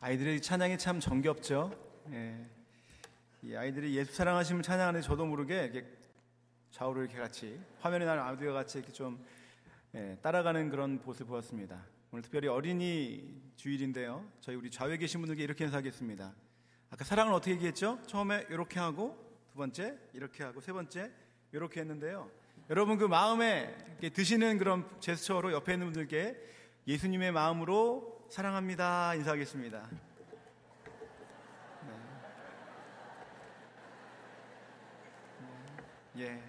아이들의 찬양이 참 정겹죠. 예. 이 아이들이 예수 사랑하심을 찬양하는 저도 모르게 이렇게 좌우로 이렇게 같이 화면에 나는 아이들과 같이 이렇게 좀 예, 따라가는 그런 모습을 보았습니다. 오늘 특별히 어린이 주일인데요. 저희 우리 좌우에 계신 분들께 이렇게 인사하겠습니다. 아까 사랑을 어떻게 얘기했죠? 처음에 이렇게 하고 두 번째 이렇게 하고 세 번째 이렇게 했는데요. 여러분 그 마음에 드시는 그런 제스처로 옆에 있는 분들께 예수님의 마음으로 사랑합니다. 인사하겠습니다. 네. 네. 예.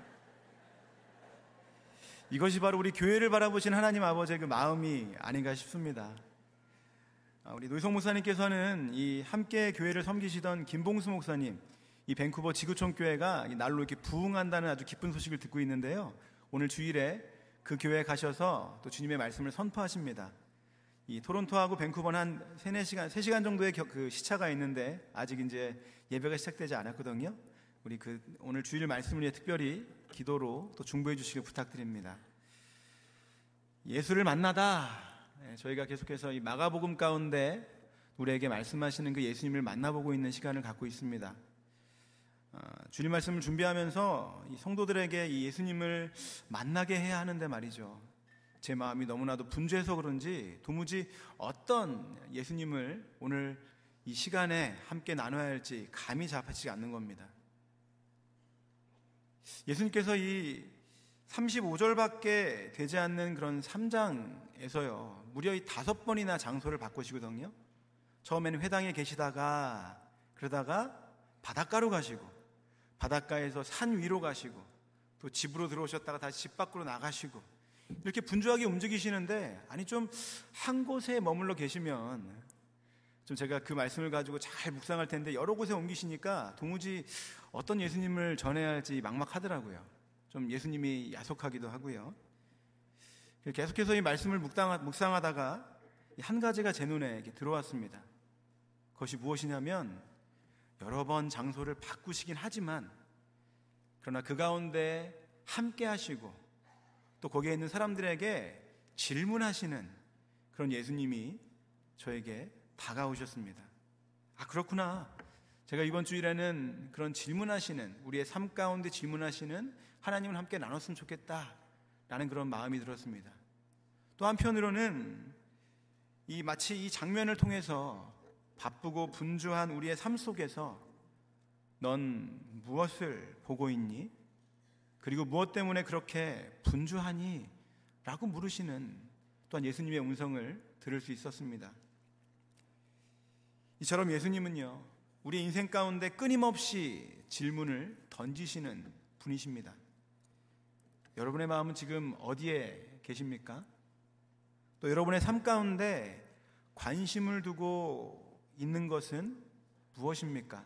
이것이 바로 우리 교회를 바라보신 하나님 아버지의 그 마음이 아닌가 싶습니다. 아, 우리 노희성 목사님께서는 이 함께 교회를 섬기시던 김봉수 목사님, 이 밴쿠버 지구촌 교회가 날로 이렇게 부흥한다는 아주 기쁜 소식을 듣고 있는데요. 오늘 주일에 그 교회에 가셔서 또 주님의 말씀을 선포하십니다. 이 토론토하고 밴쿠버는 한 3, 4시간, 3시간 정도의 그 시차가 있는데 아직 이제 예배가 시작되지 않았거든요. 우리 그 오늘 주일 말씀을 위해 특별히 기도로 또 중보해 주시길 부탁드립니다. 예수를 만나다. 네, 저희가 계속해서 이 마가복음 가운데 우리에게 말씀하시는 그 예수님을 만나보고 있는 시간을 갖고 있습니다. 어, 주일 말씀을 준비하면서 이 성도들에게 이 예수님을 만나게 해야 하는데 말이죠. 제 마음이 너무나도 분주해서 그런지 도무지 어떤 예수님을 오늘 이 시간에 함께 나눠야 할지 감이 잡히지 않는 겁니다. 예수님께서 이 35절밖에 되지 않는 그런 3장에서요, 무려 이 다섯 번이나 장소를 바꾸시거든요. 처음에는 회당에 계시다가, 그러다가 바닷가로 가시고, 바닷가에서 산 위로 가시고, 또 집으로 들어오셨다가 다시 집 밖으로 나가시고, 이렇게 분주하게 움직이시는데 아니 좀 한 곳에 머물러 계시면 좀 제가 그 말씀을 가지고 잘 묵상할 텐데 여러 곳에 옮기시니까 도무지 어떤 예수님을 전해야 할지 막막하더라고요. 좀 예수님이 야속하기도 하고요. 계속해서 이 말씀을 묵상하다가 한 가지가 제 눈에 들어왔습니다. 그것이 무엇이냐면 여러 번 장소를 바꾸시긴 하지만 그러나 그 가운데 함께 하시고 또 거기에 있는 사람들에게 질문하시는 그런 예수님이 저에게 다가오셨습니다. 아, 그렇구나. 제가 이번 주일에는 그런 질문하시는, 우리의 삶 가운데 질문하시는 하나님을 함께 나눴으면 좋겠다. 라는 그런 마음이 들었습니다. 또 한편으로는 이 마치 이 장면을 통해서 바쁘고 분주한 우리의 삶 속에서 넌 무엇을 보고 있니? 그리고 무엇 때문에 그렇게 분주하니? 라고 물으시는 또한 예수님의 음성을 들을 수 있었습니다. 이처럼 예수님은요, 우리 인생 가운데 끊임없이 질문을 던지시는 분이십니다. 여러분의 마음은 지금 어디에 계십니까? 또 여러분의 삶 가운데 관심을 두고 있는 것은 무엇입니까?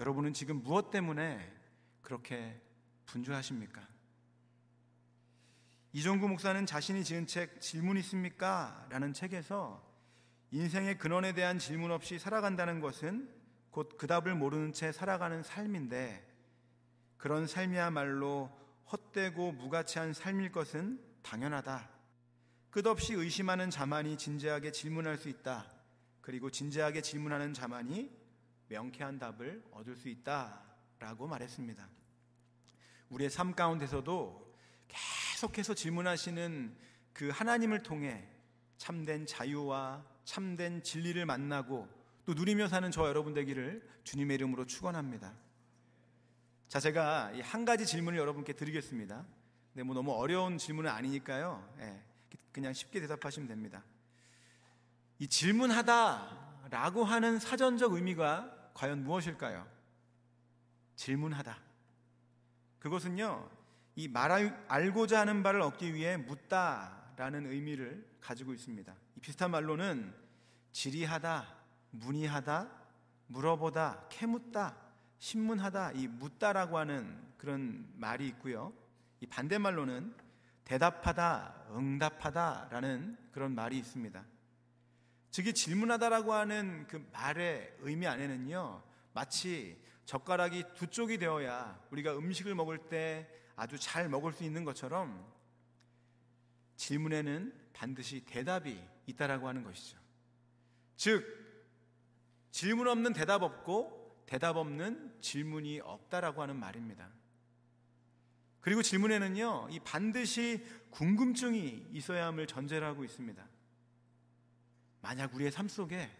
여러분은 지금 무엇 때문에 그렇게 분주하십니까? 이종구 목사는 자신이 지은 책 질문 있습니까? 라는 책에서 인생의 근원에 대한 질문 없이 살아간다는 것은 곧 그 답을 모르는 채 살아가는 삶인데 그런 삶이야말로 헛되고 무가치한 삶일 것은 당연하다. 끝없이 의심하는 자만이 진지하게 질문할 수 있다. 그리고 진지하게 질문하는 자만이 명쾌한 답을 얻을 수 있다. 라고 말했습니다. 우리의 삶 가운데서도 계속해서 질문하시는 그 하나님을 통해 참된 자유와 참된 진리를 만나고 또 누리며 사는 저 여러분 되기를 주님의 이름으로 축원합니다. 자, 제가 한 가지 질문을 여러분께 드리겠습니다. 근데 뭐 너무 어려운 질문은 아니니까요. 예, 그냥 쉽게 대답하시면 됩니다. 이 질문하다라고 하는 사전적 의미가 과연 무엇일까요? 질문하다. 그것은요, 이 말, 알고자 하는 바를 얻기 위해 묻다라는 의미를 가지고 있습니다. 이 비슷한 말로는 질의하다, 문의하다, 물어보다, 캐묻다, 신문하다, 이 묻다라고 하는 그런 말이 있고요. 이 반대말로는 대답하다, 응답하다라는 그런 말이 있습니다. 즉, 이 질문하다라고 하는 그 말의 의미 안에는요, 마치 젓가락이 두 쪽이 되어야 우리가 음식을 먹을 때 아주 잘 먹을 수 있는 것처럼 질문에는 반드시 대답이 있다라고 하는 것이죠. 즉, 질문 없는 대답 없고 대답 없는 질문이 없다라고 하는 말입니다. 그리고 질문에는요, 이 반드시 궁금증이 있어야 함을 전제로 하고 있습니다. 만약 우리의 삶 속에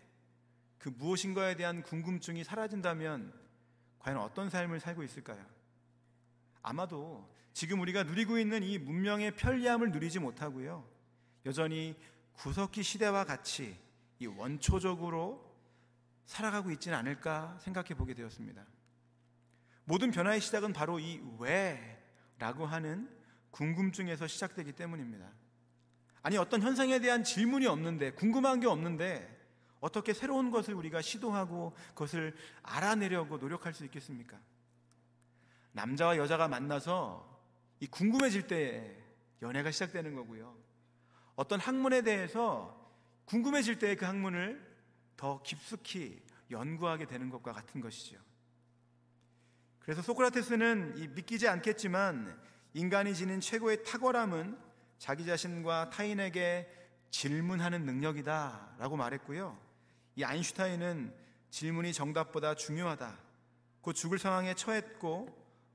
그 무엇인가에 대한 궁금증이 사라진다면 과연 어떤 삶을 살고 있을까요? 아마도 지금 우리가 누리고 있는 이 문명의 편리함을 누리지 못하고요. 여전히 구석기 시대와 같이 이 원초적으로 살아가고 있지는 않을까 생각해 보게 되었습니다. 모든 변화의 시작은 바로 이 왜라고 하는 궁금증에서 시작되기 때문입니다. 아니 어떤 현상에 대한 질문이 없는데 궁금한 게 없는데 어떻게 새로운 것을 우리가 시도하고 그것을 알아내려고 노력할 수 있겠습니까? 남자와 여자가 만나서 이 궁금해질 때 연애가 시작되는 거고요. 어떤 학문에 대해서 궁금해질 때그 학문을 더 깊숙이 연구하게 되는 것과 같은 것이죠. 그래서 소크라테스는 이 믿기지 않겠지만 인간이 지닌 최고의 탁월함은 자기 자신과 타인에게 질문하는 능력이다 라고 말했고요. 이 아인슈타인은 질문이 정답보다 중요하다. 곧 죽을 상황에 처했고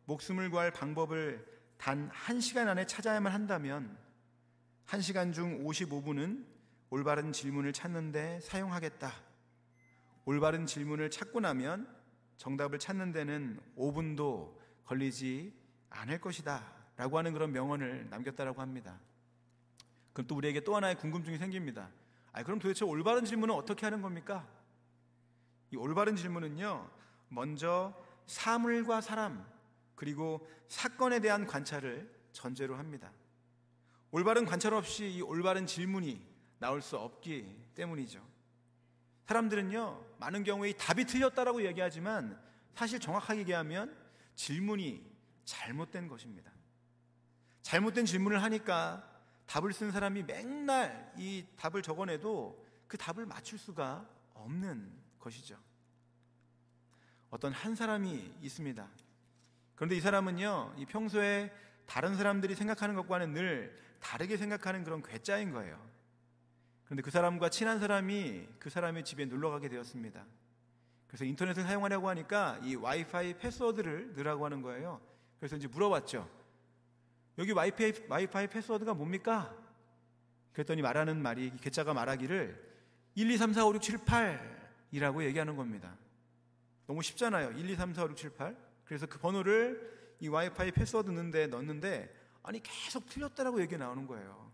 목숨을 구할 방법을 단 1시간 안에 찾아야만 한다면 1시간 중 55분은 올바른 질문을 찾는데 사용하겠다. 올바른 질문을 찾고 나면 정답을 찾는 데는 5분도 걸리지 않을 것이다. 라고 하는 그런 명언을 남겼다라고 합니다. 그럼 또 우리에게 또 하나의 궁금증이 생깁니다. 아, 그럼 도대체 올바른 질문은 어떻게 하는 겁니까? 이 올바른 질문은요, 먼저 사물과 사람, 그리고 사건에 대한 관찰을 전제로 합니다. 올바른 관찰 없이 이 올바른 질문이 나올 수 없기 때문이죠. 사람들은요, 많은 경우에 답이 틀렸다라고 얘기하지만 사실 정확하게 얘기하면 질문이 잘못된 것입니다. 잘못된 질문을 하니까 답을 쓴 사람이 맨날 이 답을 적어내도 그 답을 맞출 수가 없는 것이죠. 어떤 한 사람이 있습니다. 그런데 이 사람은요, 이 평소에 다른 사람들이 생각하는 것과는 늘 다르게 생각하는 그런 괴짜인 거예요. 그런데 그 사람과 친한 사람이 그 사람의 집에 놀러 가게 되었습니다. 그래서 인터넷을 사용하려고 하니까 이 와이파이 패스워드를 넣으라고 하는 거예요. 그래서 이제 물어봤죠. 여기 와이파이, 와이파이 패스워드가 뭡니까? 그랬더니 말하는 말이, 괴짜가 말하기를 1, 2, 3, 4, 5, 6, 7, 8이라고 얘기하는 겁니다. 너무 쉽잖아요. 1, 2, 3, 4, 5, 6, 7, 8. 그래서 그 번호를 이 와이파이 패스워드 넣는데 넣는데 아니 계속 틀렸다라고 얘기 나오는 거예요.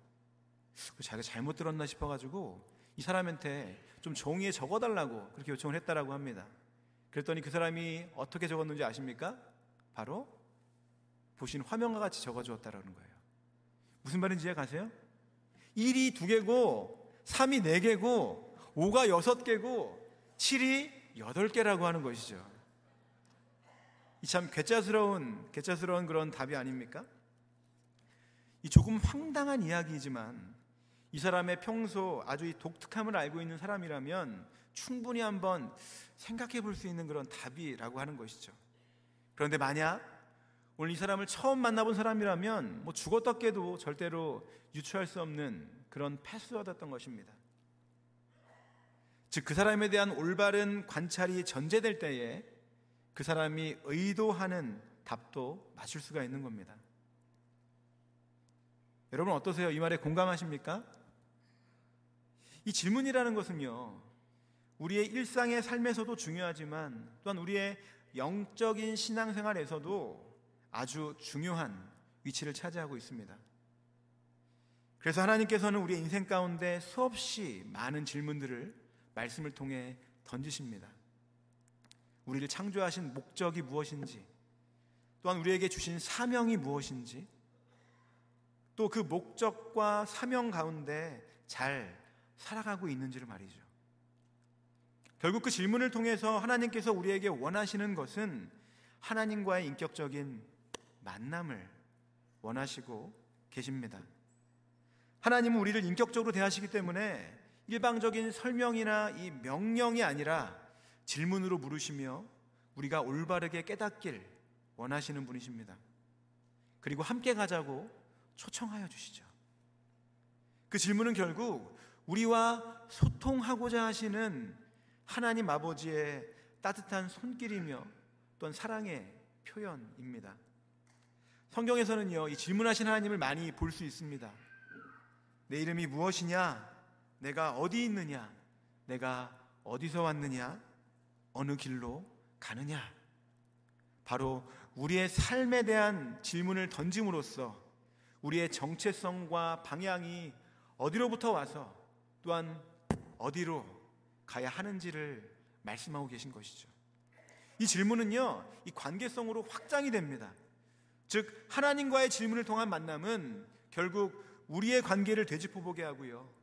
자기가 잘못 들었나 싶어가지고 이 사람한테 좀 종이에 적어달라고 그렇게 요청을 했다라고 합니다. 그랬더니 그 사람이 어떻게 적었는지 아십니까? 바로 보신 화면과 같이 적어주었다라는 거예요. 무슨 말인지 이해 가세요? 1이 2개고 3이 4개고 5가 6개고 7이 8개라고 하는 것이죠. 이 참 괴짜스러운 괴짜스러운 그런 답이 아닙니까? 이 조금 황당한 이야기이지만 이 사람의 평소 아주 이 독특함을 알고 있는 사람이라면 충분히 한번 생각해 볼 수 있는 그런 답이라고 하는 것이죠. 그런데 만약 오늘 이 사람을 처음 만나본 사람이라면 뭐 죽었다 깨도 절대로 유추할 수 없는 그런 패스워드였던 것입니다. 즉 그 사람에 대한 올바른 관찰이 전제될 때에 그 사람이 의도하는 답도 맞출 수가 있는 겁니다. 여러분 어떠세요? 이 말에 공감하십니까? 이 질문이라는 것은요, 우리의 일상의 삶에서도 중요하지만 또한 우리의 영적인 신앙생활에서도 아주 중요한 위치를 차지하고 있습니다. 그래서 하나님께서는 우리의 인생 가운데 수없이 많은 질문들을 말씀을 통해 던지십니다. 우리를 창조하신 목적이 무엇인지, 또한 우리에게 주신 사명이 무엇인지, 또 그 목적과 사명 가운데 잘 살아가고 있는지를 말이죠. 결국 그 질문을 통해서 하나님께서 우리에게 원하시는 것은 하나님과의 인격적인 만남을 원하시고 계십니다. 하나님은 우리를 인격적으로 대하시기 때문에 일방적인 설명이나 이 명령이 아니라 질문으로 물으시며 우리가 올바르게 깨닫길 원하시는 분이십니다. 그리고 함께 가자고 초청하여 주시죠. 그 질문은 결국 우리와 소통하고자 하시는 하나님 아버지의 따뜻한 손길이며 또한 사랑의 표현입니다. 성경에서는요, 이 질문하신 하나님을 많이 볼 수 있습니다. 내 이름이 무엇이냐? 내가 어디 있느냐? 내가 어디서 왔느냐? 어느 길로 가느냐? 바로 우리의 삶에 대한 질문을 던짐으로써 우리의 정체성과 방향이 어디로부터 와서 또한 어디로 가야 하는지를 말씀하고 계신 것이죠. 이 질문은요, 이 관계성으로 확장이 됩니다. 즉, 하나님과의 질문을 통한 만남은 결국 우리의 관계를 되짚어보게 하고요.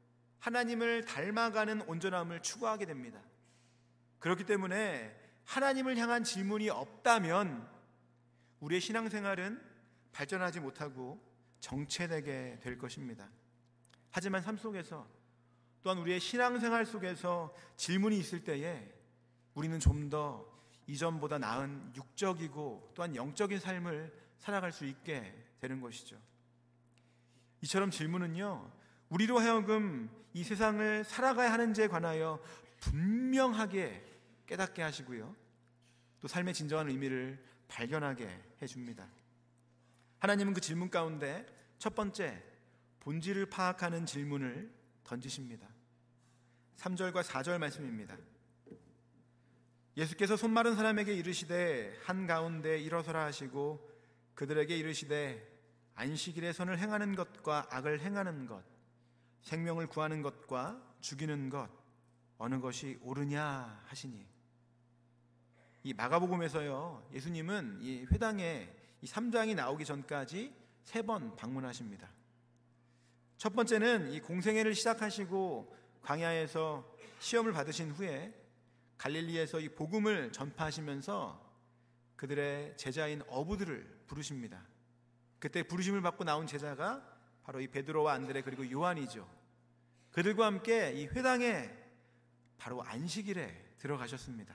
하나님을 닮아가는 온전함을 추구하게 됩니다. 그렇기 때문에 하나님을 향한 질문이 없다면 우리의 신앙생활은 발전하지 못하고 정체되게 될 것입니다. 하지만 삶 속에서 또한 우리의 신앙생활 속에서 질문이 있을 때에 우리는 좀 더 이전보다 나은 육적이고 또한 영적인 삶을 살아갈 수 있게 되는 것이죠. 이처럼 질문은요, 우리로 하여금 이 세상을 살아가야 하는지에 관하여 분명하게 깨닫게 하시고요. 또 삶의 진정한 의미를 발견하게 해줍니다. 하나님은 그 질문 가운데 첫 번째, 본질을 파악하는 질문을 던지십니다. 3절과 4절 말씀입니다. 예수께서 손 마른 사람에게 이르시되 한가운데 일어서라 하시고 그들에게 이르시되 안식일에 선을 행하는 것과 악을 행하는 것 생명을 구하는 것과 죽이는 것 어느 것이 옳으냐 하시니 이 마가복음에서요 예수님은 이 회당에 이 3장이 나오기 전까지 세 번 방문하십니다. 첫 번째는 이 공생애를 시작하시고 광야에서 시험을 받으신 후에 갈릴리에서 이 복음을 전파하시면서 그들의 제자인 어부들을 부르십니다. 그때 부르심을 받고 나온 제자가 바로 이 베드로와 안드레 그리고 요한이죠. 그들과 함께 이 회당에 바로 안식일에 들어가셨습니다.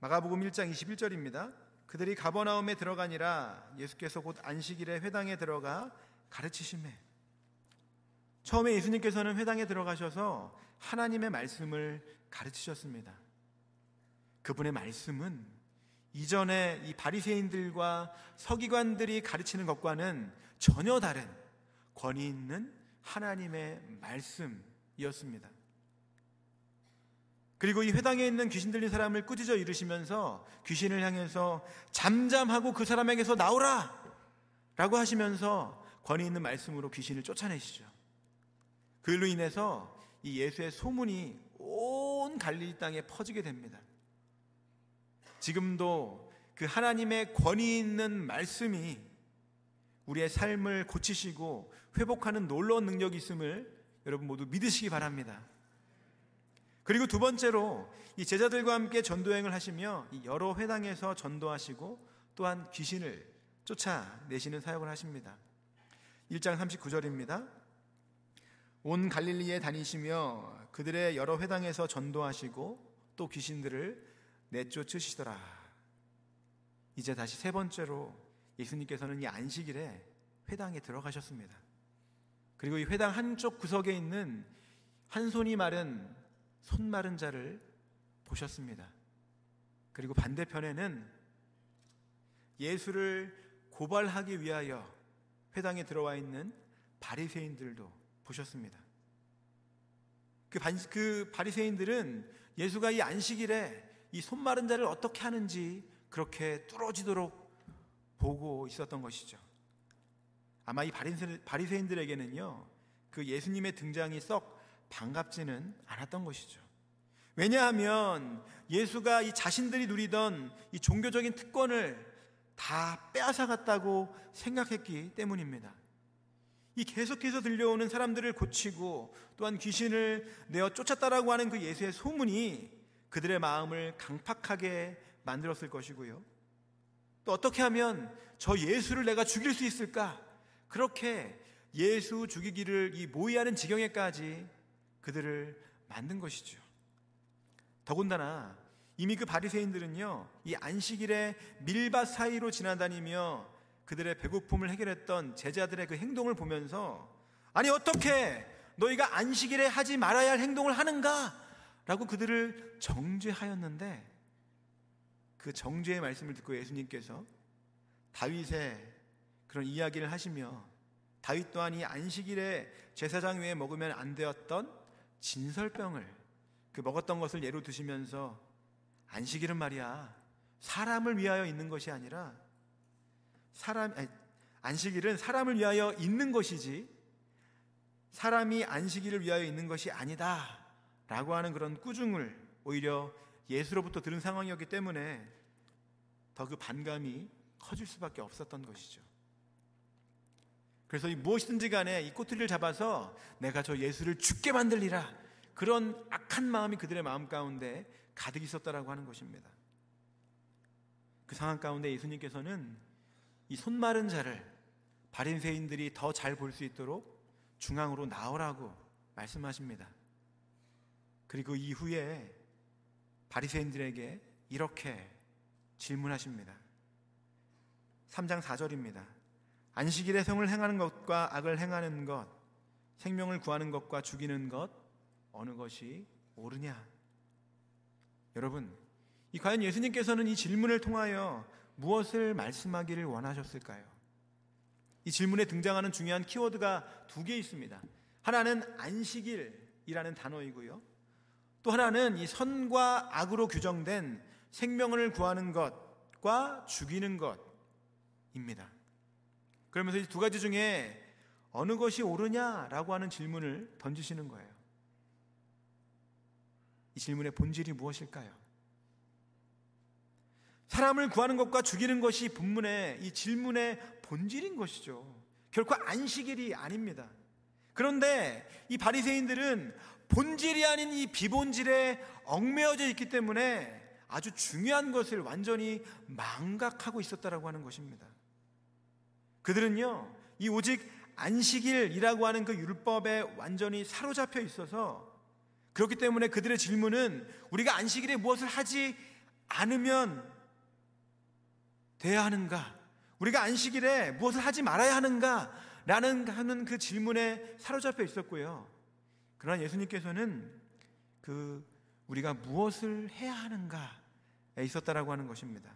마가복음 1장 21절입니다. 그들이 가버나움에 들어가니라 예수께서 곧 안식일에 회당에 들어가 가르치심에 처음에 예수님께서는 회당에 들어가셔서 하나님의 말씀을 가르치셨습니다. 그분의 말씀은 이전에 이 바리새인들과 서기관들이 가르치는 것과는 전혀 다른 권위 있는 하나님의 말씀이었습니다. 그리고 이 회당에 있는 귀신 들린 사람을 꾸짖어 이르시면서 귀신을 향해서 잠잠하고 그 사람에게서 나오라! 라고 하시면서 권위 있는 말씀으로 귀신을 쫓아내시죠. 그 일로 인해서 이 예수의 소문이 온 갈릴리 땅에 퍼지게 됩니다. 지금도 그 하나님의 권위 있는 말씀이 우리의 삶을 고치시고 회복하는 놀라운 능력이 있음을 여러분 모두 믿으시기 바랍니다. 그리고 두 번째로 이 제자들과 함께 전도행을 하시며 여러 회당에서 전도하시고 또한 귀신을 쫓아내시는 사역을 하십니다. 1장 39절입니다. 온 갈릴리에 다니시며 그들의 여러 회당에서 전도하시고 또 귀신들을 내쫓으시더라. 이제 다시 세 번째로 예수님께서는 이 안식일에 회당에 들어가셨습니다. 그리고 이 회당 한쪽 구석에 있는 한 손이 마른 손 마른 자를 보셨습니다. 그리고 반대편에는 예수를 고발하기 위하여 회당에 들어와 있는 바리새인들도 보셨습니다. 그, 반, 그 바리새인들은 예수가 이 안식일에 이 손 마른 자를 어떻게 하는지 그렇게 뚫어지도록 보고 있었던 것이죠. 아마 이 바리새인들에게는요, 그 예수님의 등장이 썩 반갑지는 않았던 것이죠. 왜냐하면 예수가 이 자신들이 누리던 이 종교적인 특권을 다 빼앗아갔다고 생각했기 때문입니다. 이 계속해서 들려오는 사람들을 고치고 또한 귀신을 내어 쫓았다라고 하는 그 예수의 소문이 그들의 마음을 강팍하게 만들었을 것이고요. 또 어떻게 하면 저 예수를 내가 죽일 수 있을까? 그렇게 예수 죽이기를 이 모의하는 지경에까지 그들을 만든 것이죠. 더군다나 이미 그 바리새인들은요 이 안식일에 밀밭 사이로 지나다니며 그들의 배고픔을 해결했던 제자들의 그 행동을 보면서 아니 어떻게 너희가 안식일에 하지 말아야 할 행동을 하는가? 라고 그들을 정죄하였는데 그 정죄의 말씀을 듣고 예수님께서 다윗의 그런 이야기를 하시며 다윗 또한 이 안식일에 제사장 위에 먹으면 안 되었던 진설병을 그 먹었던 것을 예로 드시면서 안식일은 말이야 사람을 위하여 있는 것이 아니라 사람 아니, 안식일은 사람을 위하여 있는 것이지 사람이 안식일을 위하여 있는 것이 아니다 라고 하는 그런 꾸중을 오히려 예수로부터 들은 상황이었기 때문에 더 그 반감이 커질 수밖에 없었던 것이죠. 그래서 이 무엇이든지 간에 이 꼬투리를 잡아서 내가 저 예수를 죽게 만들리라 그런 악한 마음이 그들의 마음 가운데 가득 있었다라고 하는 것입니다. 그 상황 가운데 예수님께서는 이 손마른 자를 바린새인들이 더 잘 볼 수 있도록 중앙으로 나오라고 말씀하십니다. 그리고 이후에 바리새인들에게 이렇게 질문하십니다. 3장 4절입니다. 안식일에 성을 행하는 것과 악을 행하는 것, 생명을 구하는 것과 죽이는 것 어느 것이 옳으냐? 여러분, 이 과연 예수님께서는 이 질문을 통하여 무엇을 말씀하기를 원하셨을까요? 이 질문에 등장하는 중요한 키워드가 두 개 있습니다. 하나는 안식일이라는 단어이고요. 또 하나는 이 선과 악으로 규정된 생명을 구하는 것과 죽이는 것입니다. 그러면서 이 두 가지 중에 어느 것이 옳으냐라고 하는 질문을 던지시는 거예요. 이 질문의 본질이 무엇일까요? 사람을 구하는 것과 죽이는 것이 본문의 이 질문의 본질인 것이죠. 결코 안식일이 아닙니다. 그런데 이 바리새인들은 본질이 아닌 이 비본질에 얽매여져 있기 때문에 아주 중요한 것을 완전히 망각하고 있었다라고 하는 것입니다. 그들은요, 이 오직 안식일이라고 하는 그 율법에 완전히 사로잡혀 있어서 그렇기 때문에 그들의 질문은 우리가 안식일에 무엇을 하지 않으면 돼야 하는가? 우리가 안식일에 무엇을 하지 말아야 하는가? 라는 하는 그 질문에 사로잡혀 있었고요. 그러나 예수님께서는 그 우리가 무엇을 해야 하는가에 있었다라고 하는 것입니다.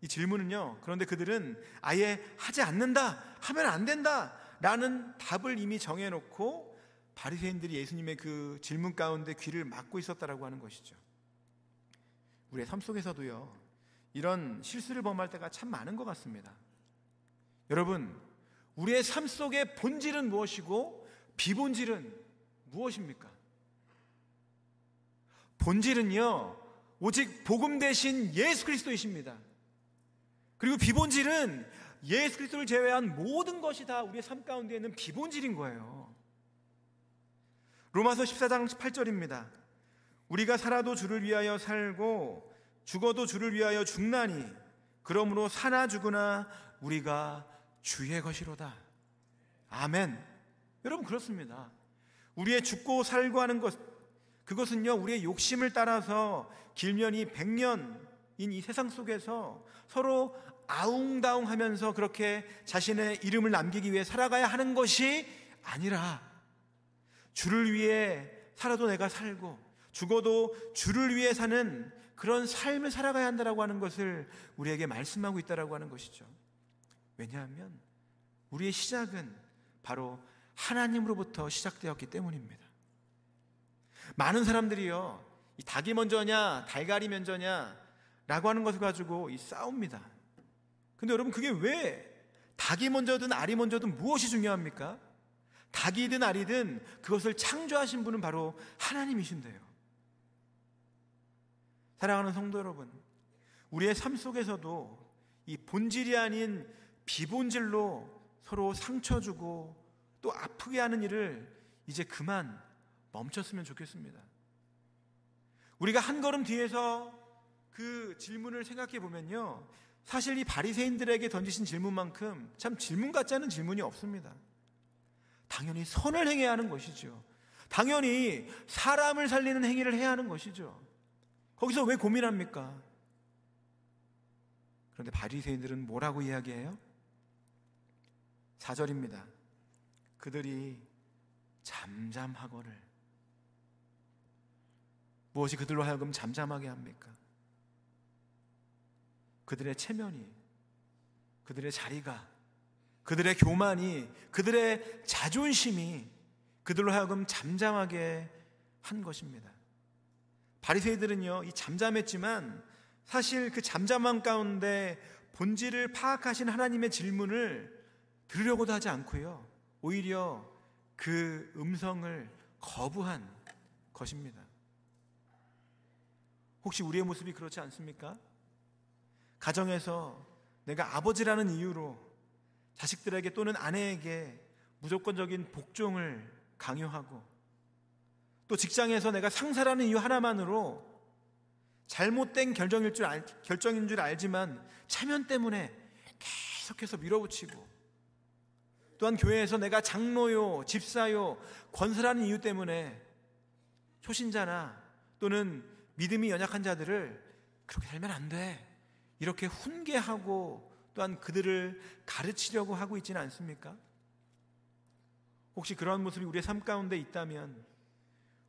이 질문은요. 그런데 그들은 아예 하지 않는다, 하면 안 된다 라는 답을 이미 정해 놓고 바리새인들이 예수님의 그 질문 가운데 귀를 막고 있었다라고 하는 것이죠. 우리의 삶 속에서도요. 이런 실수를 범할 때가 참 많은 것 같습니다. 여러분, 우리의 삶 속의 본질은 무엇이고 비본질은 무엇입니까? 본질은요, 오직 복음 대신 예수 그리스도이십니다. 그리고 비본질은 예수 그리스도를 제외한 모든 것이 다 우리의 삶 가운데 있는 비본질인 거예요. 로마서 14장 8절입니다. 우리가 살아도 주를 위하여 살고 죽어도 주를 위하여 죽나니 그러므로 사나 죽으나 우리가 주의 것이로다. 아멘. 여러분 그렇습니다. 우리의 죽고 살고 하는 것 그것은요 우리의 욕심을 따라서 길면이 백년인 이 세상 속에서 서로 아웅다웅 하면서 그렇게 자신의 이름을 남기기 위해 살아가야 하는 것이 아니라 주를 위해 살아도 내가 살고 죽어도 주를 위해 사는 그런 삶을 살아가야 한다라고 하는 것을 우리에게 말씀하고 있다라고 하는 것이죠. 왜냐하면 우리의 시작은 바로 하나님으로부터 시작되었기 때문입니다. 많은 사람들이요, 이 닭이 먼저냐, 달걀이 먼저냐, 라고 하는 것을 가지고 이 싸웁니다. 근데 여러분, 그게 왜 닭이 먼저든 알이 먼저든 무엇이 중요합니까? 닭이든 알이든 그것을 창조하신 분은 바로 하나님이신데요. 사랑하는 성도 여러분, 우리의 삶 속에서도 이 본질이 아닌 비본질로 서로 상처 주고 또 아프게 하는 일을 이제 그만 멈췄으면 좋겠습니다. 우리가 한 걸음 뒤에서 그 질문을 생각해 보면요. 사실 이 바리새인들에게 던지신 질문만큼 참 질문 같지 않은 질문이 없습니다. 당연히 선을 행해야 하는 것이죠. 당연히 사람을 살리는 행위를 해야 하는 것이죠. 거기서 왜 고민합니까? 그런데 바리새인들은 뭐라고 이야기해요? 4절입니다. 그들이 잠잠하거를 무엇이 그들로 하여금 잠잠하게 합니까? 그들의 체면이 그들의 자리가 그들의 교만이 그들의 자존심이 그들로 하여금 잠잠하게 한 것입니다. 바리새이들은요, 이 잠잠했지만 사실 그 잠잠함 가운데 본질을 파악하신 하나님의 질문을 들으려고도 하지 않고요. 오히려 그 음성을 거부한 것입니다. 혹시 우리의 모습이 그렇지 않습니까? 가정에서 내가 아버지라는 이유로 자식들에게 또는 아내에게 무조건적인 복종을 강요하고 또 직장에서 내가 상사라는 이유 하나만으로 잘못된 결정일 줄 알, 결정인 줄 알지만 체면 때문에 계속해서 밀어붙이고 또한 교회에서 내가 장로요, 집사요, 권사라는 이유 때문에 초신자나 또는 믿음이 연약한 자들을 그렇게 살면 안 돼. 이렇게 훈계하고 또한 그들을 가르치려고 하고 있지는 않습니까? 혹시 그러한 모습이 우리의 삶 가운데 있다면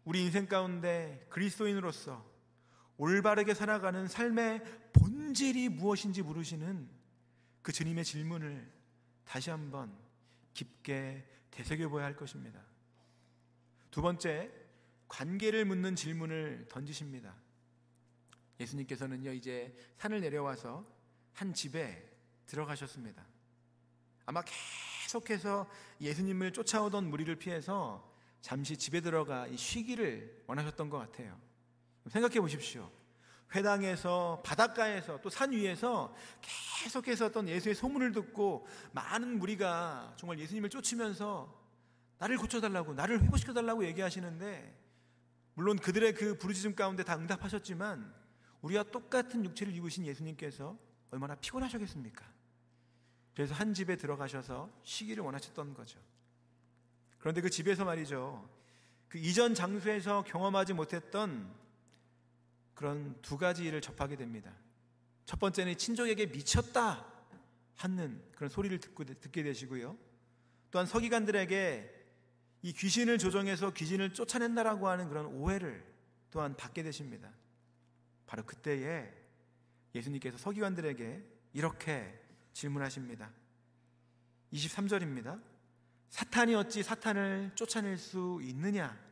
우리 인생 가운데 그리스도인으로서 올바르게 살아가는 삶의 본질이 무엇인지 물으시는 그 주님의 질문을 다시 한번 깊게 되새겨 보아야 할 것입니다. 두 번째, 관계를 묻는 질문을 던지십니다. 예수님께서는요, 이제 산을 내려와서 한 집에 들어가셨습니다. 아마 계속해서 예수님을 쫓아오던 무리를 피해서 잠시 집에 들어가 쉬기를 원하셨던 것 같아요. 생각해 보십시오. 회당에서 바닷가에서 또 산 위에서 계속해서 어떤 예수의 소문을 듣고 많은 무리가 정말 예수님을 쫓으면서 나를 고쳐달라고 나를 회복시켜달라고 얘기하시는데 물론 그들의 그 부르짖음 가운데 다 응답하셨지만 우리와 똑같은 육체를 입으신 예수님께서 얼마나 피곤하셨겠습니까? 그래서 한 집에 들어가셔서 쉬기를 원하셨던 거죠. 그런데 그 집에서 말이죠. 그 이전 장소에서 경험하지 못했던 그런 두 가지 일을 접하게 됩니다. 첫 번째는 친족에게 미쳤다 하는 그런 소리를 듣고, 듣게 되시고요. 또한 서기관들에게 이 귀신을 조정해서 귀신을 쫓아낸다라고 하는 그런 오해를 또한 받게 되십니다. 바로 그때에 예수님께서 서기관들에게 이렇게 질문하십니다. 23절입니다. 사탄이 어찌 사탄을 쫓아낼 수 있느냐?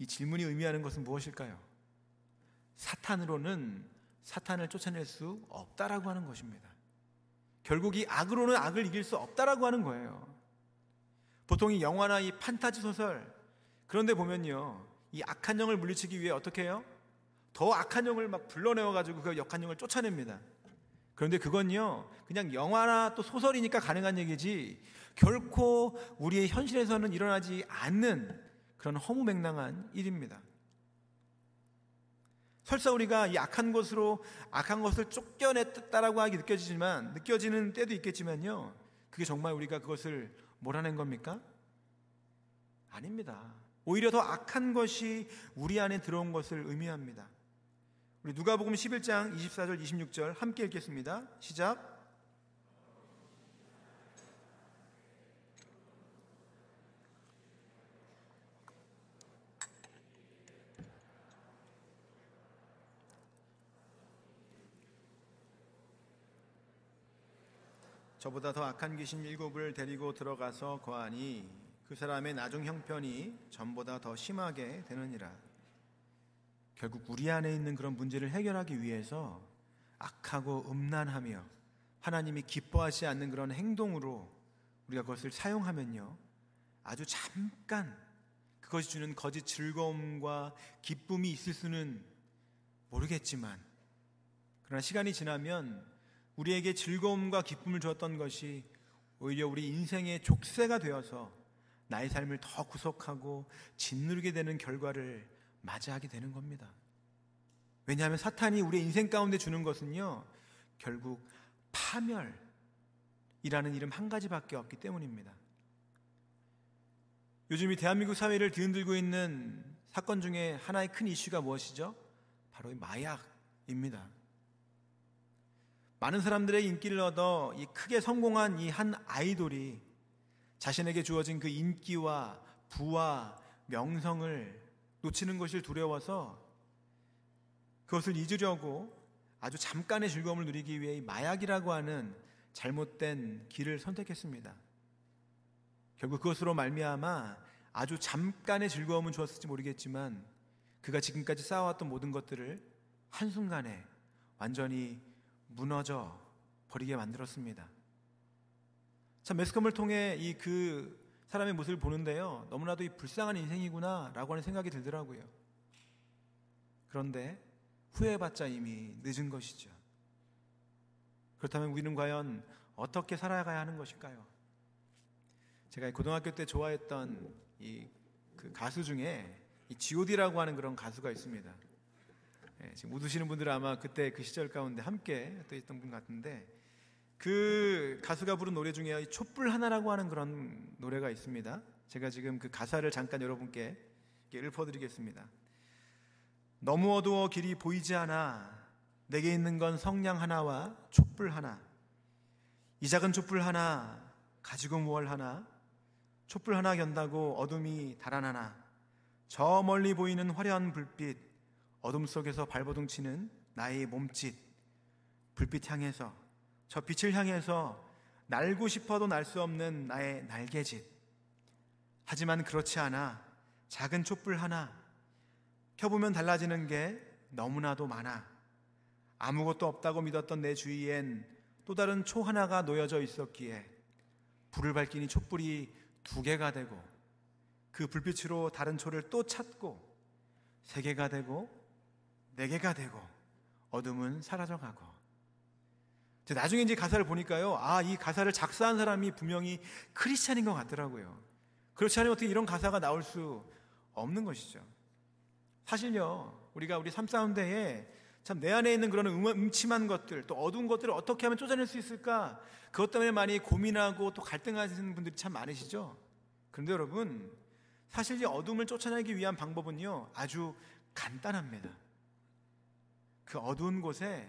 이 질문이 의미하는 것은 무엇일까요? 사탄으로는 사탄을 쫓아낼 수 없다라고 하는 것입니다. 결국 이 악으로는 악을 이길 수 없다라고 하는 거예요. 보통 이 영화나 이 판타지 소설 그런데 보면요. 이 악한 영을 물리치기 위해 어떻게 해요? 더 악한 영을 막 불러내어 가지고 그 역한 영을 쫓아냅니다. 그런데 그건요. 그냥 영화나 또 소설이니까 가능한 얘기지 결코 우리의 현실에서는 일어나지 않는 그런 허무맹랑한 일입니다. 설사 우리가 이 악한 것으로 악한 것을 쫓겨냈다라고 하기 느껴지지만 느껴지는 때도 있겠지만요. 그게 정말 우리가 그것을 몰아낸 겁니까? 아닙니다. 오히려 더 악한 것이 우리 안에 들어온 것을 의미합니다. 우리 누가복음 11장 24절 26절 함께 읽겠습니다. 시작. 저보다 더 악한 귀신 일곱을 데리고 들어가서 거하니 그 사람의 나중 형편이 전보다 더 심하게 되느니라. 결국 우리 안에 있는 그런 문제를 해결하기 위해서 악하고 음란하며 하나님이 기뻐하지 않는 그런 행동으로 우리가 그것을 사용하면요. 아주 잠깐 그것이 주는 거짓 즐거움과 기쁨이 있을 수는 모르겠지만 그러나 시간이 지나면 우리에게 즐거움과 기쁨을 주었던 것이 오히려 우리 인생의 족쇄가 되어서 나의 삶을 더 구속하고 짓누르게 되는 결과를 맞이하게 되는 겁니다. 왜냐하면 사탄이 우리 인생 가운데 주는 것은요, 결국 파멸이라는 이름 한 가지밖에 없기 때문입니다. 요즘 이 대한민국 사회를 뒤흔들고 있는 사건 중에 하나의 큰 이슈가 무엇이죠? 바로 마약입니다. 많은 사람들의 인기를 얻어 이 크게 성공한 이 한 아이돌이 자신에게 주어진 그 인기와 부와 명성을 놓치는 것을 두려워서 그것을 잊으려고 아주 잠깐의 즐거움을 누리기 위해 마약이라고 하는 잘못된 길을 선택했습니다. 결국 그것으로 말미암아 아주 잠깐의 즐거움은 주었을지 모르겠지만 그가 지금까지 쌓아왔던 모든 것들을 한순간에 완전히 무너져 버리게 만들었습니다. 참 매스컴을 통해 이 그 사람의 모습을 보는데요. 너무나도 이 불쌍한 인생이구나라고 하는 생각이 들더라고요. 그런데 후회해봤자 이미 늦은 것이죠. 그렇다면 우리는 과연 어떻게 살아가야 하는 것일까요? 제가 고등학교 때 좋아했던 이 그 가수 중에 이 G.O.D라고 하는 그런 가수가 있습니다. 예, 지금 웃으시는 분들은 아마 그때 그 시절 가운데 함께 또 있던 분 같은데 그 가수가 부른 노래 중에 촛불 하나라고 하는 그런 노래가 있습니다. 제가 지금 그 가사를 잠깐 여러분께 읊어드리겠습니다. 너무 어두워 길이 보이지 않아 내게 있는 건 성냥 하나와 촛불 하나 이 작은 촛불 하나 가지고 무얼 하나 촛불 하나 견다고 어둠이 달아나나 저 멀리 보이는 화려한 불빛 어둠 속에서 발버둥 치는 나의 몸짓 불빛 향해서 저 빛을 향해서 날고 싶어도 날 수 없는 나의 날개짓. 하지만 그렇지 않아. 작은 촛불 하나 켜보면 달라지는 게 너무나도 많아. 아무것도 없다고 믿었던 내 주위엔 또 다른 초 하나가 놓여져 있었기에 불을 밝히니 촛불이 두 개가 되고 그 불빛으로 다른 초를 또 찾고 세 개가 되고 네 개가 되고 어둠은 사라져가고 나중에 이제 가사를 보니까요 아 이 가사를 작사한 사람이 분명히 크리스찬인 것 같더라고요 그렇지 않으면 어떻게 이런 가사가 나올 수 없는 것이죠 사실요 우리가 우리 삶 가운데에 참 내 안에 있는 그런 음침한 것들 또 어두운 것들을 어떻게 하면 쫓아낼 수 있을까 그것 때문에 많이 고민하고 또 갈등하시는 분들이 참 많으시죠. 그런데 여러분, 사실 이 어둠을 쫓아내기 위한 방법은요, 아주 간단합니다. 그 어두운 곳에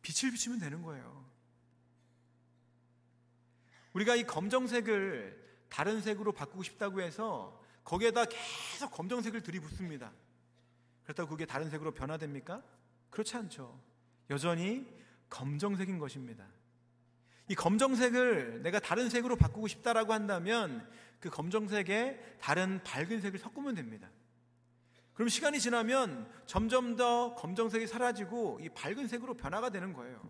빛을 비추면 되는 거예요. 우리가 이 검정색을 다른 색으로 바꾸고 싶다고 해서 거기에다 계속 검정색을 들이붓습니다. 그렇다고 그게 다른 색으로 변화됩니까? 그렇지 않죠. 여전히 검정색인 것입니다. 이 검정색을 내가 다른 색으로 바꾸고 싶다라고 한다면 그 검정색에 다른 밝은 색을 섞으면 됩니다. 그럼 시간이 지나면 점점 더 검정색이 사라지고 이 밝은 색으로 변화가 되는 거예요.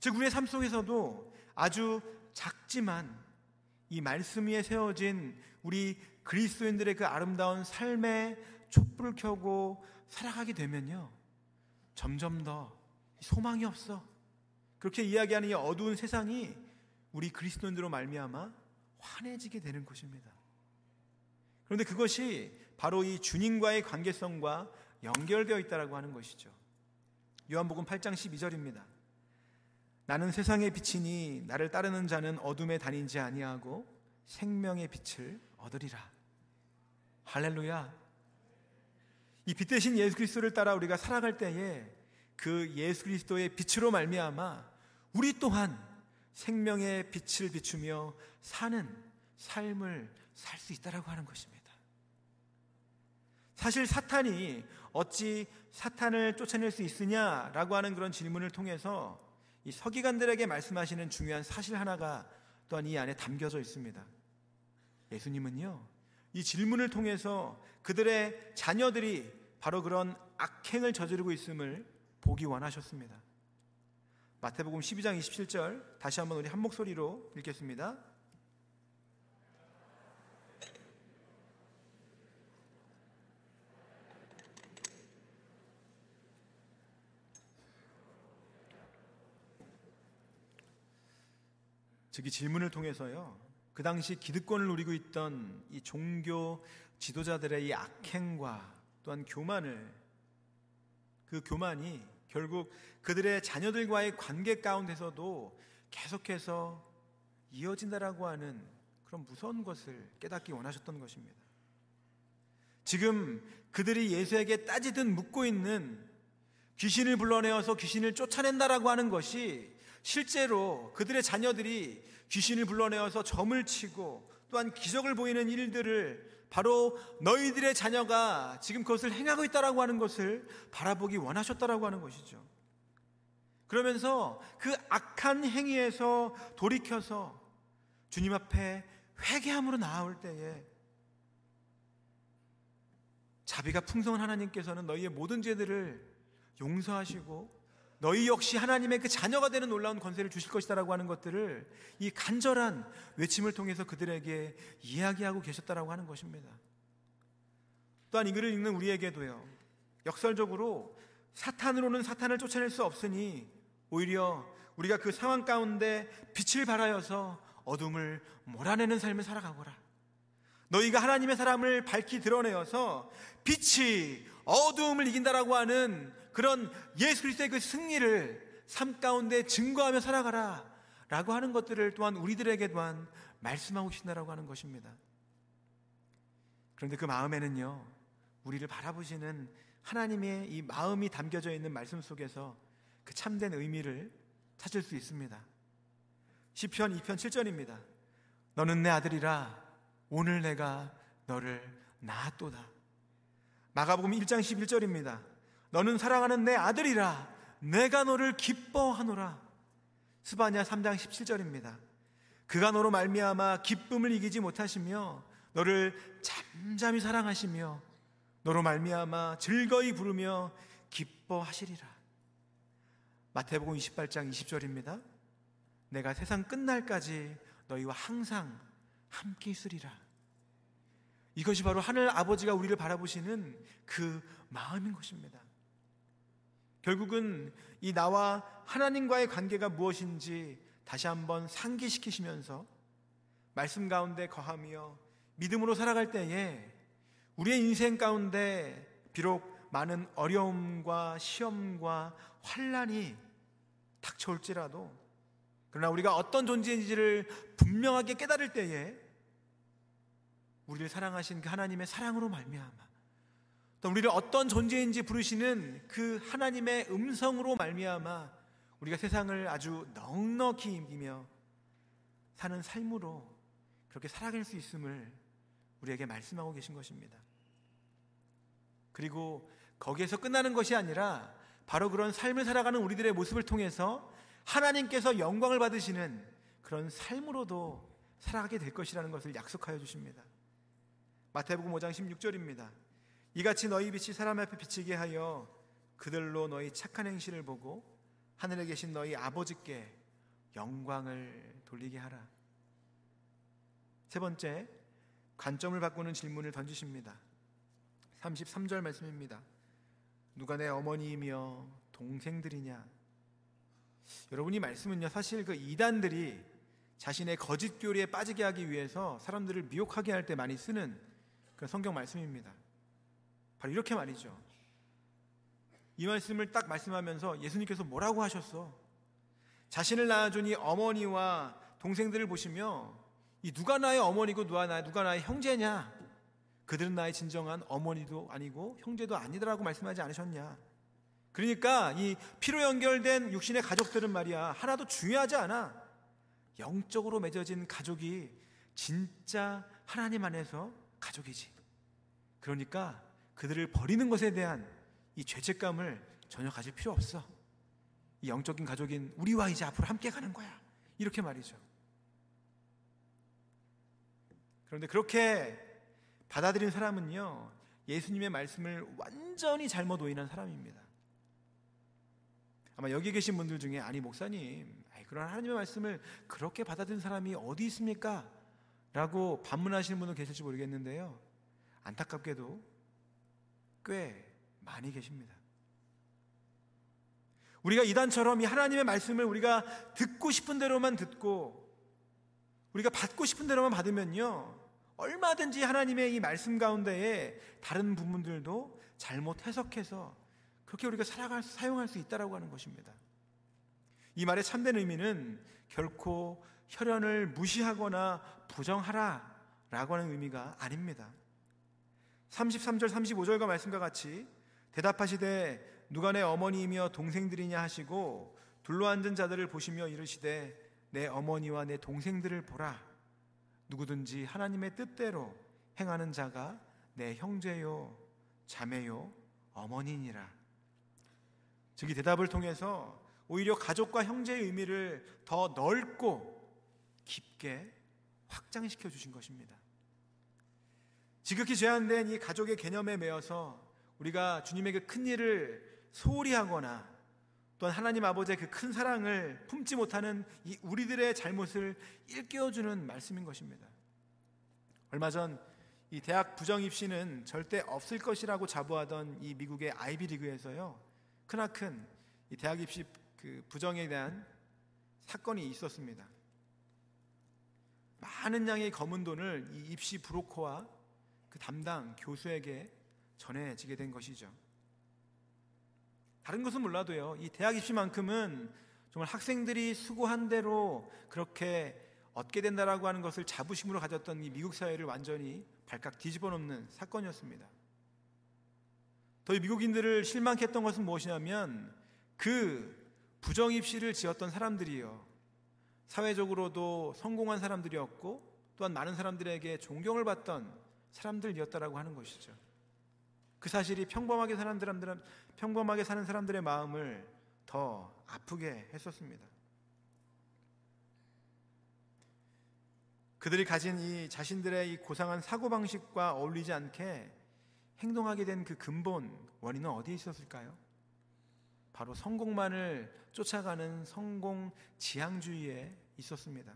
즉, 우리의 삶 속에서도 아주 작지만 이 말씀 위에 세워진 우리 그리스도인들의 그 아름다운 삶의 촛불을 켜고 살아가게 되면요. 점점 더 소망이 없어. 그렇게 이야기하는 이 어두운 세상이 우리 그리스도인들로 말미암아 환해지게 되는 것입니다. 그런데 그것이 바로 이 주님과의 관계성과 연결되어 있다라고 하는 것이죠. 요한복음 8장 12절입니다. 나는 세상의 빛이니 나를 따르는 자는 어둠에 다니지 아니하고 생명의 빛을 얻으리라. 할렐루야. 이 빛 대신 예수 그리스도를 따라 우리가 살아갈 때에 그 예수 그리스도의 빛으로 말미암아 우리 또한 생명의 빛을 비추며 사는 삶을 살 수 있다라고 하는 것입니다. 사실 사탄이 어찌 사탄을 쫓아낼 수 있으냐라고 하는 그런 질문을 통해서 이 서기관들에게 말씀하시는 중요한 사실 하나가 또한 이 안에 담겨져 있습니다. 예수님은요, 이 질문을 통해서 그들의 자녀들이 바로 그런 악행을 저지르고 있음을 보기 원하셨습니다. 마태복음 12장 27절 다시 한번 우리 한 목소리로 읽겠습니다. 즉이 질문을 통해서요. 그 당시 기득권을 누리고 있던 이 종교 지도자들의 이 악행과 또한 교만을 그 교만이 결국 그들의 자녀들과의 관계 가운데서도 계속해서 이어진다라고 하는 그런 무서운 것을 깨닫기 원하셨던 것입니다. 지금 그들이 예수에게 따지듯 묻고 있는 귀신을 불러내어서 귀신을 쫓아낸다라고 하는 것이 실제로 그들의 자녀들이 귀신을 불러내어서 점을 치고 또한 기적을 보이는 일들을 바로 너희들의 자녀가 지금 그것을 행하고 있다라고 하는 것을 바라보기 원하셨다라고 하는 것이죠. 그러면서 그 악한 행위에서 돌이켜서 주님 앞에 회개함으로 나아올 때에 자비가 풍성한 하나님께서는 너희의 모든 죄들을 용서하시고 너희 역시 하나님의 그 자녀가 되는 놀라운 권세를 주실 것이다라고 하는 것들을 이 간절한 외침을 통해서 그들에게 이야기하고 계셨다라고 하는 것입니다. 또한 이 글을 읽는 우리에게도요. 역설적으로 사탄으로는 사탄을 쫓아낼 수 없으니 오히려 우리가 그 상황 가운데 빛을 발하여서 어둠을 몰아내는 삶을 살아가거라. 너희가 하나님의 사람을 밝히 드러내어서 빛이 어두움을 이긴다라고 하는 그런 예수 그리스도의 그 승리를 삶 가운데 증거하며 살아가라 라고 하는 것들을 또한 우리들에게 또한 말씀하고 계신다라고 하는 것입니다. 그런데 그 마음에는요, 우리를 바라보시는 하나님의 이 마음이 담겨져 있는 말씀 속에서 그 참된 의미를 찾을 수 있습니다. 시편 2편 7절입니다. 너는 내 아들이라 오늘 내가 너를 낳았도다. 마가복음 1장 11절입니다. 너는 사랑하는 내 아들이라 내가 너를 기뻐하노라. 스바냐 3장 17절입니다. 그가 너로 말미암아 기쁨을 이기지 못하시며 너를 잠잠히 사랑하시며 너로 말미암아 즐거이 부르며 기뻐하시리라. 마태복음 28장 20절입니다. 내가 세상 끝날까지 너희와 항상 함께 있으리라. 이것이 바로 하늘 아버지가 우리를 바라보시는 그 마음인 것입니다. 결국은 이 나와 하나님과의 관계가 무엇인지 다시 한번 상기시키시면서 말씀 가운데 거하며 믿음으로 살아갈 때에 우리의 인생 가운데 비록 많은 어려움과 시험과 환란이 닥쳐올지라도 그러나 우리가 어떤 존재인지를 분명하게 깨달을 때에 우리를 사랑하신 그 하나님의 사랑으로 말미암아 또 우리를 어떤 존재인지 부르시는 그 하나님의 음성으로 말미암아 우리가 세상을 아주 넉넉히 이기며 사는 삶으로 그렇게 살아갈 수 있음을 우리에게 말씀하고 계신 것입니다. 그리고 거기에서 끝나는 것이 아니라 바로 그런 삶을 살아가는 우리들의 모습을 통해서 하나님께서 영광을 받으시는 그런 삶으로도 살아가게 될 것이라는 것을 약속하여 주십니다. 마태복음 5장 16절입니다. 이같이 너희 빛이 사람 앞에 비치게 하여 그들로 너희 착한 행실을 보고 하늘에 계신 너희 아버지께 영광을 돌리게 하라. 세 번째, 관점을 바꾸는 질문을 던지십니다. 33절 말씀입니다. 누가 내 어머니이며 동생들이냐? 여러분 이 말씀은요, 사실 그 이단들이 자신의 거짓 교리에 빠지게 하기 위해서 사람들을 미혹하게 할 때 많이 쓰는 그 성경 말씀입니다. 바로 이렇게 말이죠. 이 말씀을 딱 말씀하면서 예수님께서 뭐라고 하셨어? 자신을 낳아준 이 어머니와 동생들을 보시며 이 누가 나의 어머니고 누가 나의, 누가 나의 형제냐? 그들은 나의 진정한 어머니도 아니고 형제도 아니더라고 말씀하지 않으셨냐? 그러니까 이 피로 연결된 육신의 가족들은 말이야 하나도 중요하지 않아. 영적으로 맺어진 가족이 진짜 하나님 안에서 가족이지. 그러니까 그들을 버리는 것에 대한 이 죄책감을 전혀 가질 필요 없어. 이 영적인 가족인 우리와 이제 앞으로 함께 가는 거야. 이렇게 말이죠. 그런데 그렇게 받아들인 사람은요, 예수님의 말씀을 완전히 잘못 오인한 사람입니다. 아마 여기 계신 분들 중에 아니 목사님, 그런 하나님의 말씀을 그렇게 받아들인 사람이 어디 있습니까? 라고 반문하시는 분도 계실지 모르겠는데요. 안타깝게도 꽤 많이 계십니다. 우리가 이단처럼 이 하나님의 말씀을 우리가 듣고 싶은 대로만 듣고 우리가 받고 싶은 대로만 받으면요. 얼마든지 하나님의 이 말씀 가운데에 다른 부분들도 잘못 해석해서 그렇게 우리가 살아갈 사용할 수 있다라고 하는 것입니다. 이 말의 참된 의미는 결코 혈연을 무시하거나 부정하라 라고 하는 의미가 아닙니다. 33절 35절과 말씀과 같이 대답하시되 누가 내 어머니이며 동생들이냐 하시고 둘러앉은 자들을 보시며 이르시되 내 어머니와 내 동생들을 보라. 누구든지 하나님의 뜻대로 행하는 자가 내 형제요, 자매요, 어머니니라. 즉, 이 대답을 통해서 오히려 가족과 형제의 의미를 더 넓고 깊게 확장시켜 주신 것입니다. 지극히 제한된 이 가족의 개념에 매여서 우리가 주님에게 큰 일을 소홀히 하거나 또한 하나님 아버지의 그 큰 사랑을 품지 못하는 이 우리들의 잘못을 일깨워주는 말씀인 것입니다. 얼마 전 이 대학 부정 입시는 절대 없을 것이라고 자부하던 이 미국의 아이비리그에서요 크나큰 이 대학 입시 그 부정에 대한 사건이 있었습니다. 많은 양의 검은 돈을 이 입시 브로커와 그 담당 교수에게 전해지게 된 것이죠. 다른 것은 몰라도요, 이 대학 입시만큼은 정말 학생들이 수고한 대로 그렇게 얻게 된다라고 하는 것을 자부심으로 가졌던 이 미국 사회를 완전히 발칵 뒤집어 놓는 사건이었습니다. 더이 미국인들을 실망케 했던 것은 무엇이냐면 그 부정 입시를 지었던 사람들이요. 사회적으로도 성공한 사람들이었고 또한 많은 사람들에게 존경을 받던 사람들이었다라고 하는 것이죠. 그 사실이 평범하게 사는 사람들은 평범하게 사는 사람들의 마음을 더 아프게 했었습니다. 그들이 가진 이 자신들의 이 고상한 사고 방식과 어울리지 않게 행동하게 된 그 근본 원인은 어디에 있었을까요? 바로 성공만을 쫓아가는 성공 지향주의에 있었습니다.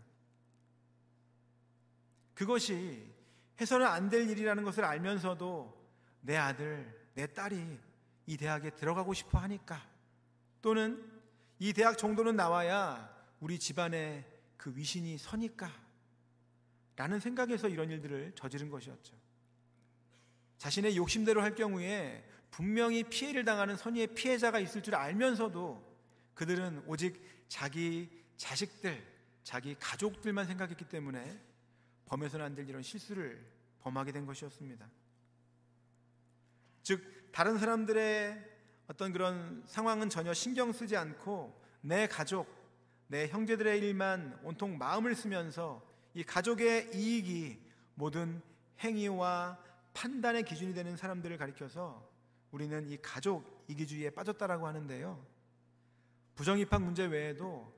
그것이 해서는 안 될 일이라는 것을 알면서도 내 아들, 내 딸이 이 대학에 들어가고 싶어 하니까 또는 이 대학 정도는 나와야 우리 집안에 그 위신이 서니까 라는 생각에서 이런 일들을 저지른 것이었죠. 자신의 욕심대로 할 경우에 분명히 피해를 당하는 선의의 피해자가 있을 줄 알면서도 그들은 오직 자기 자식들, 자기 가족들만 생각했기 때문에 범해서는 안 될 이런 실수를 범하게 된 것이었습니다. 즉, 다른 사람들의 어떤 그런 상황은 전혀 신경 쓰지 않고 내 가족, 내 형제들의 일만 온통 마음을 쓰면서 이 가족의 이익이 모든 행위와 판단의 기준이 되는 사람들을 가리켜서 우리는 이 가족 이기주의에 빠졌다라고 하는데요. 부정입학 문제 외에도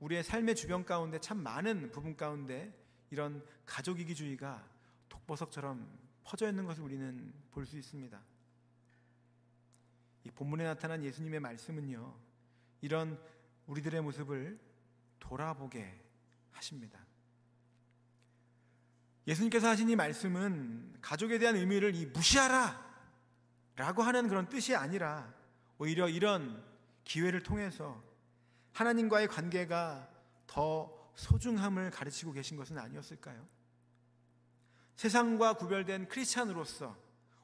우리의 삶의 주변 가운데 참 많은 부분 가운데 이런 가족 이기주의가 독버섯처럼 퍼져 있는 것을 우리는 볼 수 있습니다. 이 본문에 나타난 예수님의 말씀은요, 이런 우리들의 모습을 돌아보게 하십니다. 예수님께서 하신 이 말씀은 가족에 대한 의미를 이 무시하라! 라고 하는 그런 뜻이 아니라 오히려 이런 기회를 통해서 하나님과의 관계가 더 소중함을 가르치고 계신 것은 아니었을까요? 세상과 구별된 크리스찬으로서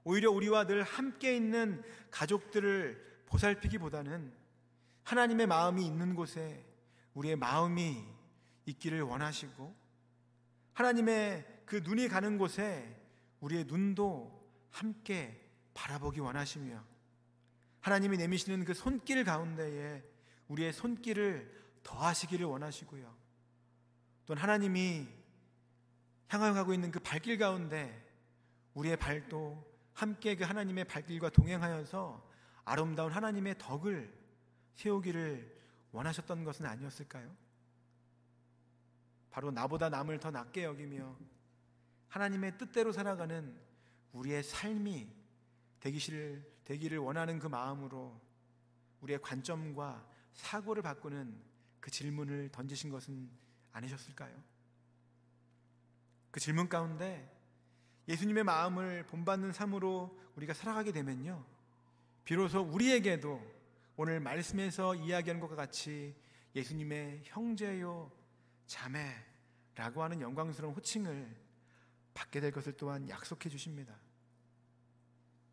오히려 우리와 늘 함께 있는 가족들을 보살피기보다는 하나님의 마음이 있는 곳에 우리의 마음이 있기를 원하시고 하나님의 그 눈이 가는 곳에 우리의 눈도 함께 바라보기 원하시며 하나님이 내미시는 그 손길 가운데에 우리의 손길을 더하시기를 원하시고요. 또 하나님이 향하여 가고 있는 그 발길 가운데 우리의 발도 함께 그 하나님의 발길과 동행하여서 아름다운 하나님의 덕을 세우기를 원하셨던 것은 아니었을까요? 바로 나보다 남을 더 낫게 여기며 하나님의 뜻대로 살아가는 우리의 삶이 되기를, 되기를 원하는 그 마음으로 우리의 관점과 사고를 바꾸는 그 질문을 던지신 것은 아니셨을까요? 그 질문 가운데 예수님의 마음을 본받는 삶으로 우리가 살아가게 되면요. 비로소 우리에게도 오늘 말씀에서 이야기하는 것과 같이 예수님의 형제요, 자매라고 하는 영광스러운 호칭을 받게 될 것을 또한 약속해 주십니다.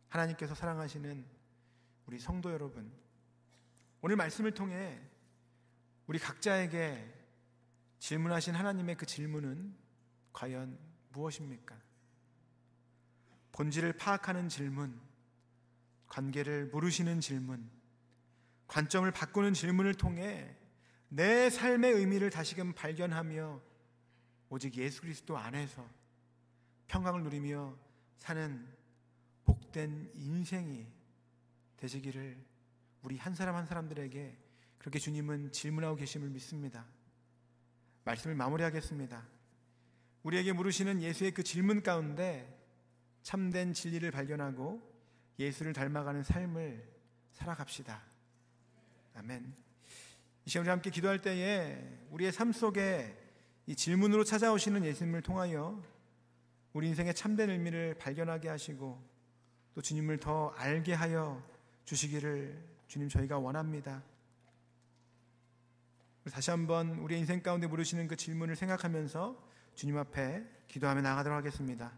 하나님께서 사랑하시는 우리 성도 여러분, 오늘 말씀을 통해 우리 각자에게 질문하신 하나님의 그 질문은 과연 무엇입니까? 본질을 파악하는 질문, 관계를 물으시는 질문, 관점을 바꾸는 질문을 통해 내 삶의 의미를 다시금 발견하며 오직 예수 그리스도 안에서 평강을 누리며 사는 복된 인생이 되시기를 우리 한 사람 한 사람들에게 그렇게 주님은 질문하고 계심을 믿습니다. 말씀을 마무리하겠습니다. 우리에게 물으시는 예수의 그 질문 가운데 참된 진리를 발견하고 예수를 닮아가는 삶을 살아갑시다. 아멘. 이 시간 우리 함께 기도할 때에 우리의 삶 속에 이 질문으로 찾아오시는 예수님을 통하여 우리 인생의 참된 의미를 발견하게 하시고 또 주님을 더 알게 하여 주시기를 주님 저희가 원합니다. 다시 한번 우리 인생 가운데 물으시는 그 질문을 생각하면서 주님 앞에 기도하며 나가도록 하겠습니다.